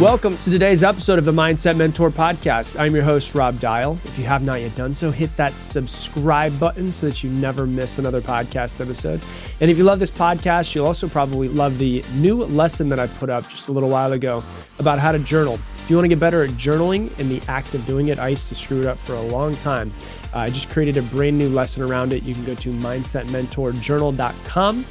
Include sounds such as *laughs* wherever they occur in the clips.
Welcome to today's episode of the Mindset Mentor Podcast. I'm your host, Rob Dial. If you have not yet done so, hit that subscribe button so that you never miss another podcast episode. And if you love this podcast, you'll also probably love the new lesson that I put up just a little while ago about how to journal. If you want to get better at journaling and the act of doing it, I used to screw it up for a long time. Uh, I just created a brand new lesson around it. You can go to mindsetmentorjournal.com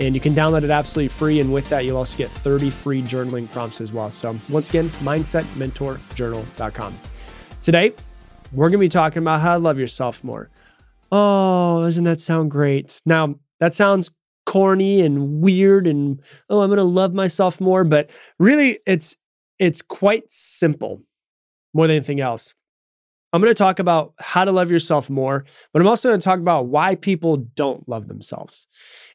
and you can download it absolutely free. And with that, you'll also get 30 free journaling prompts as well. So, once again, mindsetmentorjournal.com. Today, we're going to be talking about how to love yourself more. Oh, doesn't that sound great? Now, that sounds corny and weird and oh, I'm going to love myself more, but really it's it's quite simple more than anything else. I'm going to talk about how to love yourself more, but I'm also going to talk about why people don't love themselves.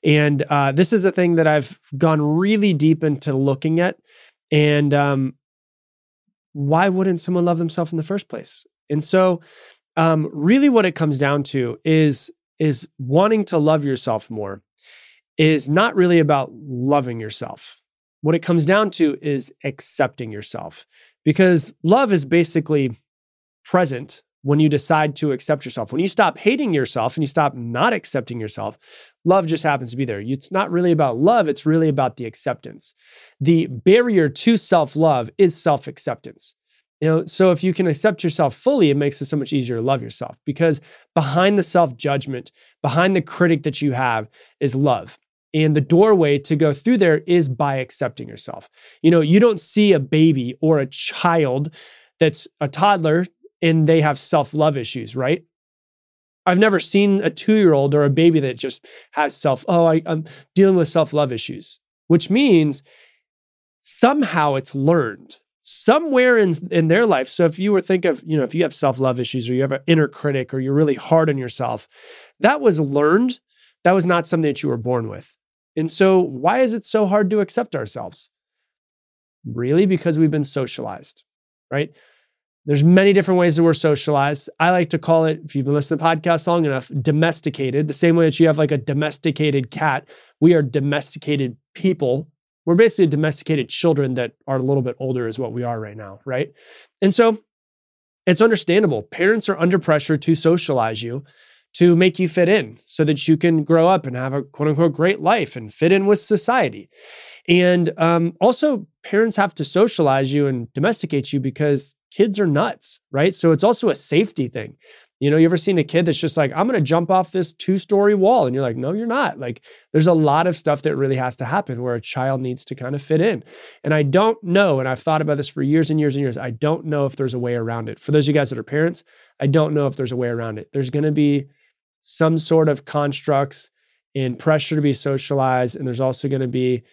And uh, this is a thing that I've gone really deep into looking at. And um, why wouldn't someone love themselves in the first place? And so, um, really, what it comes down to is is wanting to love yourself more is not really about loving yourself. What it comes down to is accepting yourself, because love is basically present when you decide to accept yourself. When you stop hating yourself and you stop not accepting yourself, love just happens to be there. It's not really about love, it's really about the acceptance. The barrier to self love is self acceptance. You know, so if you can accept yourself fully, it makes it so much easier to love yourself because behind the self judgment, behind the critic that you have is love. And the doorway to go through there is by accepting yourself. You know, you don't see a baby or a child that's a toddler and they have self love issues, right? I've never seen a two year old or a baby that just has self, oh, I, I'm dealing with self love issues, which means somehow it's learned somewhere in, in their life. So if you were think of, you know, if you have self love issues or you have an inner critic or you're really hard on yourself, that was learned. That was not something that you were born with. And so why is it so hard to accept ourselves? Really, because we've been socialized, right? There's many different ways that we're socialized. I like to call it, if you've been listening to the podcast long enough, domesticated. The same way that you have like a domesticated cat, we are domesticated people. We're basically domesticated children that are a little bit older, is what we are right now, right? And so it's understandable. Parents are under pressure to socialize you, to make you fit in so that you can grow up and have a quote unquote great life and fit in with society. And um, also, parents have to socialize you and domesticate you because kids are nuts, right? So it's also a safety thing. You know, you ever seen a kid that's just like, I'm going to jump off this two story wall? And you're like, no, you're not. Like, there's a lot of stuff that really has to happen where a child needs to kind of fit in. And I don't know, and I've thought about this for years and years and years. I don't know if there's a way around it. For those of you guys that are parents, I don't know if there's a way around it. There's going to be some sort of constructs and pressure to be socialized. And there's also going to be,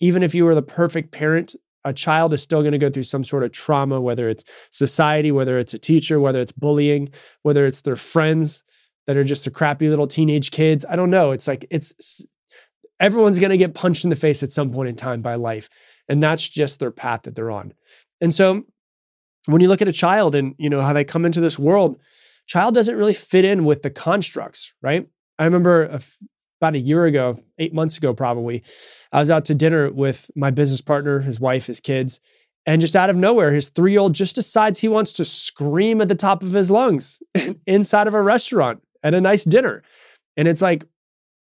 even if you were the perfect parent, a child is still going to go through some sort of trauma, whether it's society, whether it's a teacher, whether it's bullying, whether it's their friends that are just a crappy little teenage kids. I don't know. It's like it's everyone's going to get punched in the face at some point in time by life. And that's just their path that they're on. And so when you look at a child and you know how they come into this world, child doesn't really fit in with the constructs, right? I remember a about a year ago, eight months ago, probably, I was out to dinner with my business partner, his wife, his kids. And just out of nowhere, his three year old just decides he wants to scream at the top of his lungs *laughs* inside of a restaurant at a nice dinner. And it's like,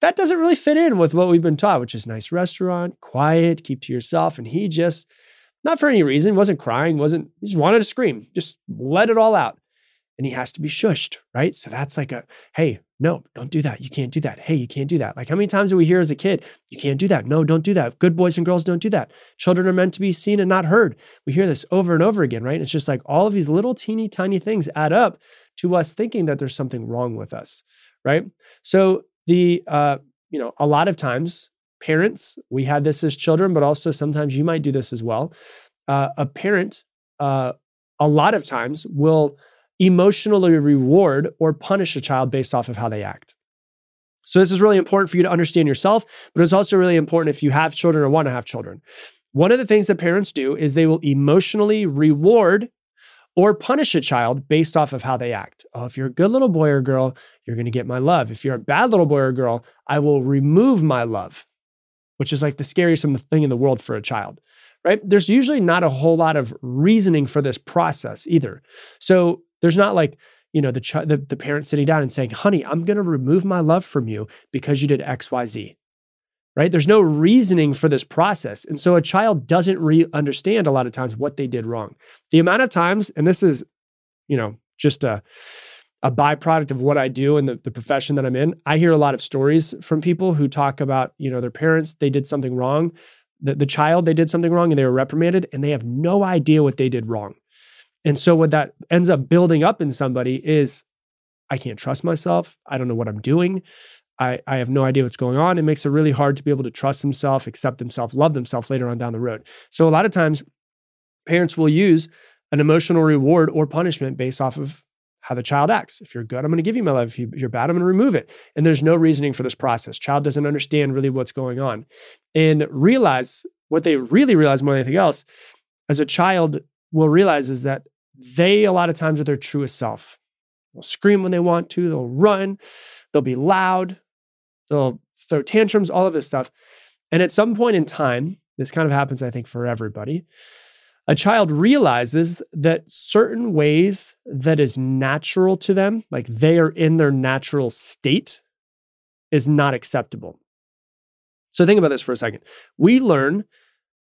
that doesn't really fit in with what we've been taught, which is nice restaurant, quiet, keep to yourself. And he just, not for any reason, wasn't crying, wasn't, he just wanted to scream, just let it all out. And he has to be shushed, right? So that's like a, hey, no, don't do that. You can't do that. Hey, you can't do that. Like how many times do we hear as a kid, you can't do that. No, don't do that. Good boys and girls don't do that. Children are meant to be seen and not heard. We hear this over and over again, right? It's just like all of these little teeny tiny things add up to us thinking that there's something wrong with us, right? So the uh, you know, a lot of times parents, we had this as children, but also sometimes you might do this as well. Uh, a parent, uh, a lot of times will emotionally reward or punish a child based off of how they act. So, this is really important for you to understand yourself, but it's also really important if you have children or want to have children. One of the things that parents do is they will emotionally reward or punish a child based off of how they act. Oh, if you're a good little boy or girl, you're going to get my love. If you're a bad little boy or girl, I will remove my love, which is like the scariest thing in the world for a child, right? There's usually not a whole lot of reasoning for this process either. So there's not like, you know, the, ch- the, the parent sitting down and saying, honey, I'm going to remove my love from you because you did X, Y, Z right? There's no reasoning for this process. And so a child doesn't re- understand a lot of times what they did wrong. The amount of times, and this is, you know, just a, a byproduct of what I do and the, the profession that I'm in, I hear a lot of stories from people who talk about, you know, their parents, they did something wrong. The, the child, they did something wrong and they were reprimanded and they have no idea what they did wrong. And so what that ends up building up in somebody is I can't trust myself. I don't know what I'm doing. I, I have no idea what's going on. It makes it really hard to be able to trust himself, accept himself, love themselves later on down the road. So a lot of times, parents will use an emotional reward or punishment based off of how the child acts. If you're good, I'm going to give you my love. If, you, are bad, I'm going to remove it. And there's no reasoning for this process. Child doesn't understand really what's going on. And realize what they really realize more than anything else, as a child will realize is that they, a lot of times, are their truest self. They'll scream when they want to, they'll run, they'll be loud, they'll throw tantrums, all of this stuff. And at some point in time, this kind of happens, I think, for everybody. A child realizes that certain ways that is natural to them, like they are in their natural state, is not acceptable. So think about this for a second. We learn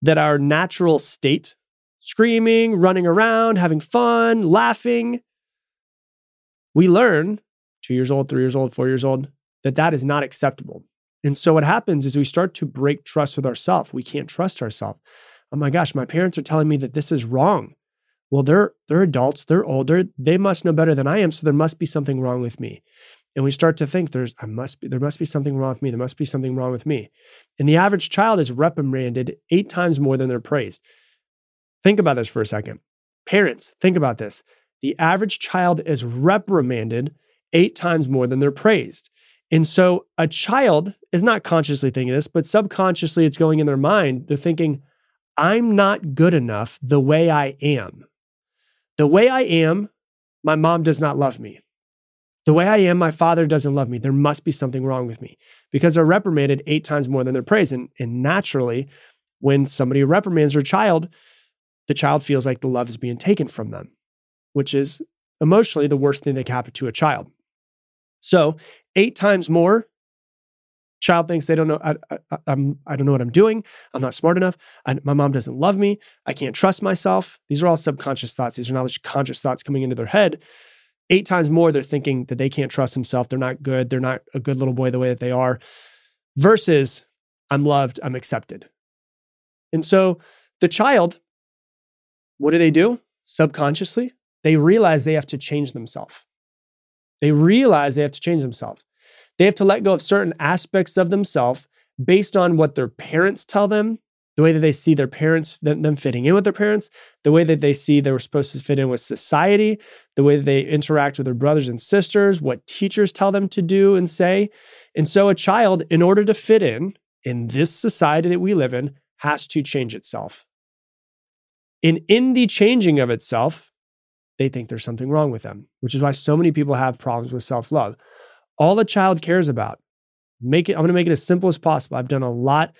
that our natural state, screaming, running around, having fun, laughing, we learn two years old, three years old, four years old, that that is not acceptable. And so what happens is we start to break trust with ourselves. We can't trust ourselves. Oh my gosh, my parents are telling me that this is wrong. Well, they're they're adults, they're older, they must know better than I am, so there must be something wrong with me. And we start to think there's I must be there must be something wrong with me. There must be something wrong with me. And the average child is reprimanded 8 times more than they're praised. Think about this for a second. Parents, think about this. The average child is reprimanded 8 times more than they're praised. And so a child is not consciously thinking this, but subconsciously it's going in their mind. They're thinking, I'm not good enough the way I am. The way I am, my mom does not love me. The way I am, my father doesn't love me. There must be something wrong with me because they're reprimanded eight times more than they're praised. And, and naturally, when somebody reprimands their child, the child feels like the love is being taken from them, which is emotionally the worst thing that can happen to a child. So eight times more. Child thinks they don't know. I, I, I'm, I don't know what I'm doing. I'm not smart enough. I, my mom doesn't love me. I can't trust myself. These are all subconscious thoughts. These are not conscious thoughts coming into their head. Eight times more, they're thinking that they can't trust themselves. They're not good. They're not a good little boy the way that they are. Versus, I'm loved. I'm accepted. And so the child, what do they do? Subconsciously, they realize they have to change themselves. They realize they have to change themselves. They have to let go of certain aspects of themselves based on what their parents tell them, the way that they see their parents, them fitting in with their parents, the way that they see they were supposed to fit in with society, the way that they interact with their brothers and sisters, what teachers tell them to do and say. And so a child, in order to fit in, in this society that we live in, has to change itself. And in the changing of itself, they think there's something wrong with them, which is why so many people have problems with self love. All a child cares about, make it, I'm going to make it as simple as possible. I've done a lot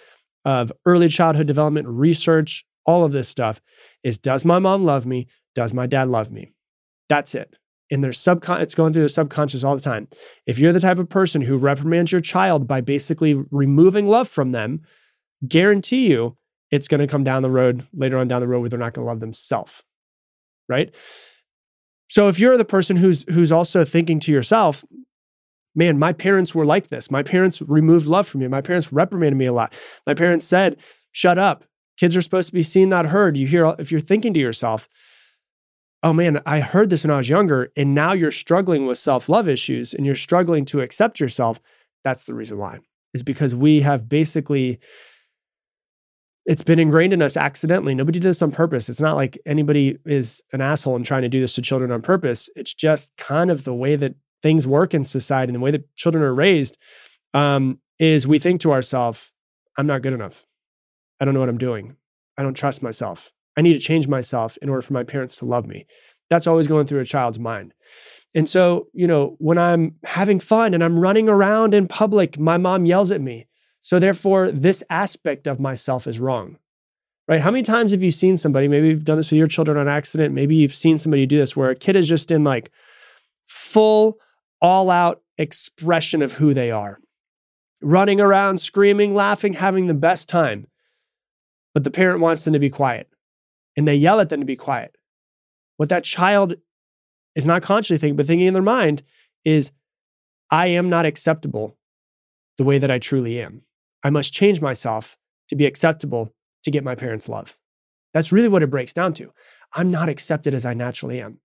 of early childhood development research, all of this stuff is does my mom love me? Does my dad love me? That's it. And their subcon it's going through their subconscious all the time. If you're the type of person who reprimands your child by basically removing love from them, guarantee you it's going to come down the road later on down the road where they're not going to love themselves. Right? So if you're the person who's who's also thinking to yourself, man, my parents were like this. My parents removed love from me. My parents reprimanded me a lot. My parents said, "Shut up. Kids are supposed to be seen, not heard." You hear if you're thinking to yourself, "Oh man, I heard this when I was younger and now you're struggling with self-love issues and you're struggling to accept yourself." That's the reason why. Is because we have basically it's been ingrained in us accidentally. Nobody did this on purpose. It's not like anybody is an asshole and trying to do this to children on purpose. It's just kind of the way that things work in society and the way that children are raised um, is we think to ourselves, I'm not good enough. I don't know what I'm doing. I don't trust myself. I need to change myself in order for my parents to love me. That's always going through a child's mind. And so, you know, when I'm having fun and I'm running around in public, my mom yells at me. So therefore, this aspect of myself is wrong. right? How many times have you seen somebody, maybe you've done this with your children on accident, maybe you've seen somebody do this where a kid is just in like full, all out expression of who they are, running around, screaming, laughing, having the best time. But the parent wants them to be quiet and they yell at them to be quiet. What that child is not consciously thinking, but thinking in their mind is, I am not acceptable the way that I truly am. I must change myself to be acceptable to get my parents' love. That's really what it breaks down to. I'm not accepted as I naturally am.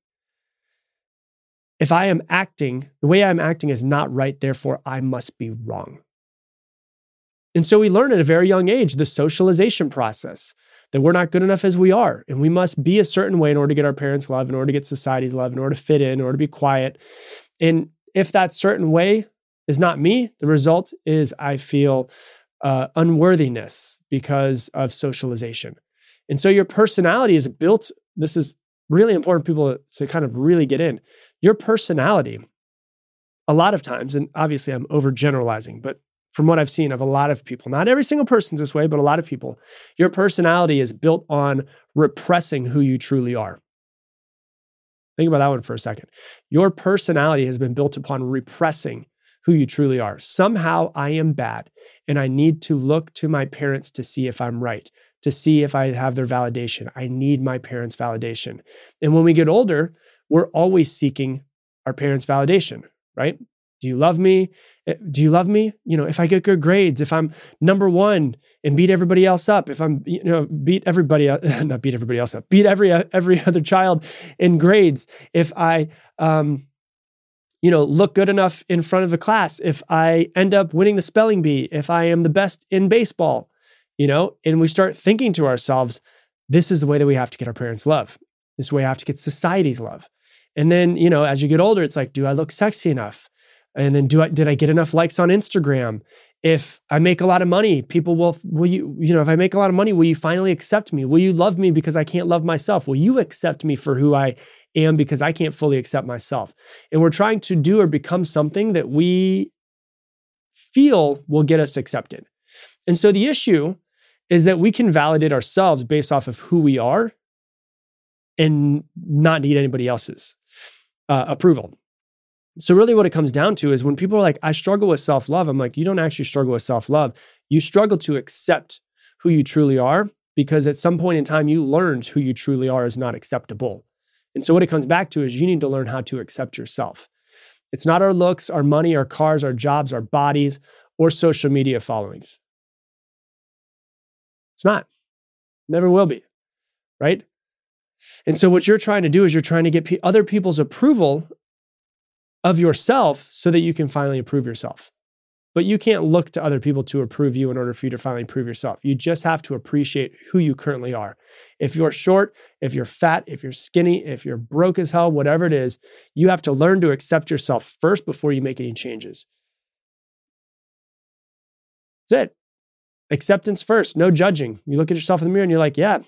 If I am acting, the way I'm acting is not right, therefore I must be wrong. And so we learn at a very young age the socialization process that we're not good enough as we are. And we must be a certain way in order to get our parents' love, in order to get society's love, in order to fit in, in order to be quiet. And if that certain way is not me, the result is I feel uh, unworthiness because of socialization. And so your personality is built, this is really important people to kind of really get in. Your personality, a lot of times, and obviously I'm overgeneralizing, but from what I've seen of a lot of people, not every single person's this way, but a lot of people, your personality is built on repressing who you truly are. Think about that one for a second. Your personality has been built upon repressing who you truly are. Somehow I am bad and I need to look to my parents to see if I'm right, to see if I have their validation. I need my parents' validation. And when we get older, we're always seeking our parents' validation, right? Do you love me? Eh, do you love me? You know, if I get good grades, if I'm number one and beat everybody else up, if I'm, you know, beat everybody, *laughs* not beat everybody else up, beat every every other child in grades, if I, um, you know, look good enough in front of the class, if I end up winning the spelling bee, if I am the best in baseball, you know, and we start thinking to ourselves, this is the way that we have to get our parents' love. This is the way I have to get society's love. And then, you know, as you get older, it's like, do I look sexy enough? And then do I did I get enough likes on Instagram? If I make a lot of money, people will will you you know, if I make a lot of money, will you finally accept me? Will you love me because I can't love myself? Will you accept me for who I am because I can't fully accept myself. And we're trying to do or become something that we feel will get us accepted. And so the issue is that we can validate ourselves based off of who we are and not need anybody else's uh, approval. So, really, what it comes down to is when people are like, I struggle with self love, I'm like, you don't actually struggle with self love. You struggle to accept who you truly are because at some point in time, you learned who you truly are is not acceptable. And so, what it comes back to is you need to learn how to accept yourself. It's not our looks, our money, our cars, our jobs, our bodies, or social media followings. It's not. Never will be. Right? And so, what you're trying to do is you're trying to get other people's approval of yourself so that you can finally approve yourself. But you can't look to other people to approve you in order for you to finally prove yourself. You just have to appreciate who you currently are. If you're short, if you're fat, if you're skinny, if you're broke as hell, whatever it is, you have to learn to accept yourself first before you make any changes. That's it. Acceptance first, no judging. You look at yourself in the mirror and you're like, yeah,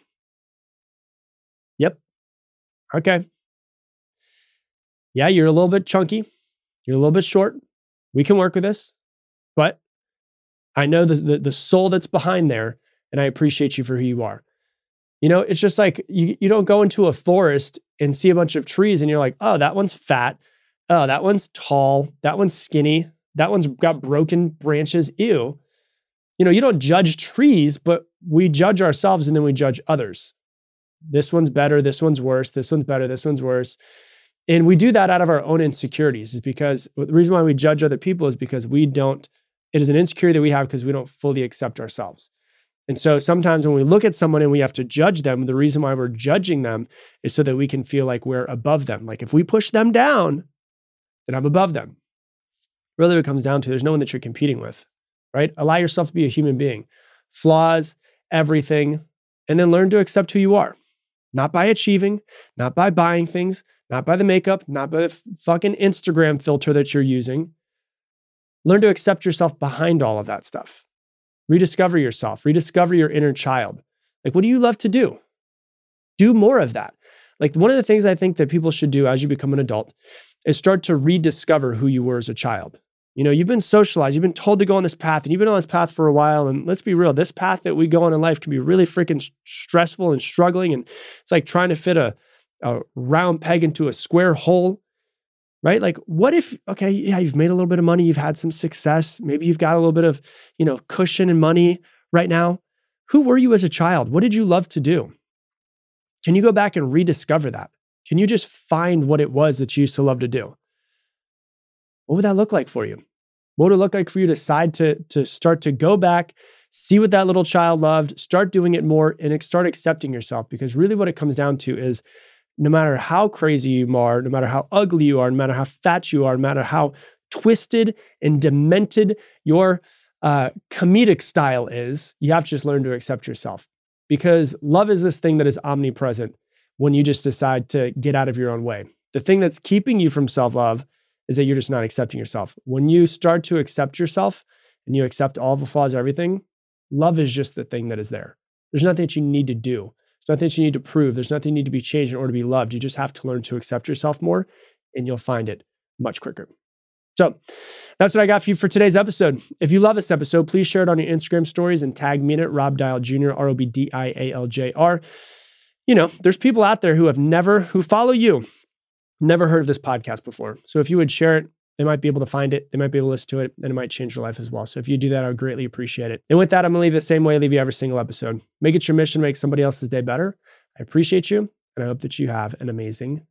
yep, okay. Yeah, you're a little bit chunky. You're a little bit short. We can work with this. But I know the, the, the soul that's behind there, and I appreciate you for who you are. You know, it's just like you, you don't go into a forest and see a bunch of trees and you're like, oh, that one's fat. Oh, that one's tall. That one's skinny. That one's got broken branches. Ew. You know, you don't judge trees, but we judge ourselves and then we judge others. This one's better. This one's worse. This one's better. This one's worse. And we do that out of our own insecurities, is because the reason why we judge other people is because we don't it is an insecurity that we have because we don't fully accept ourselves. And so sometimes when we look at someone and we have to judge them, the reason why we're judging them is so that we can feel like we're above them. Like if we push them down, then I'm above them. Really, what it comes down to there's no one that you're competing with, right? Allow yourself to be a human being, flaws, everything, and then learn to accept who you are. Not by achieving, not by buying things, not by the makeup, not by the fucking Instagram filter that you're using, Learn to accept yourself behind all of that stuff. Rediscover yourself, rediscover your inner child. Like, what do you love to do? Do more of that. Like, one of the things I think that people should do as you become an adult is start to rediscover who you were as a child. You know, you've been socialized, you've been told to go on this path, and you've been on this path for a while. And let's be real, this path that we go on in life can be really freaking stressful and struggling. And it's like trying to fit a, a round peg into a square hole, right? Like, what if, okay, yeah, you've made a little bit of money, you've had some success, maybe you've got a little bit of, you know, cushion and money right now. Who were you as a child? What did you love to do? Can you go back and rediscover that? Can you just find what it was that you used to love to do? What would that look like for you? What would it look like for you to decide to, to start to go back, see what that little child loved, start doing it more, and start accepting yourself? Because really, what it comes down to is no matter how crazy you are, no matter how ugly you are, no matter how fat you are, no matter how twisted and demented your uh, comedic style is, you have to just learn to accept yourself. Because love is this thing that is omnipresent when you just decide to get out of your own way. The thing that's keeping you from self love is that you're just not accepting yourself. When you start to accept yourself and you accept all the flaws, everything, love is just the thing that is there. There's nothing that you need to do. There's nothing that you need to prove. There's nothing you need to be changed in order to be loved. You just have to learn to accept yourself more and you'll find it much quicker. So that's what I got for you for today's episode. If you love this episode, please share it on your Instagram stories and tag me in it, Rob Dial Jr., R O B D I A L J R. You know, there's people out there who have never, who follow you, never heard of this podcast before. So if you would share it, they might be able to find it. They might be able to listen to it, and it might change your life as well. So if you do that, I would greatly appreciate it. And with that, I'm gonna leave the same way I leave you every single episode. Make it your mission, to make somebody else's day better. I appreciate you, and I hope that you have an amazing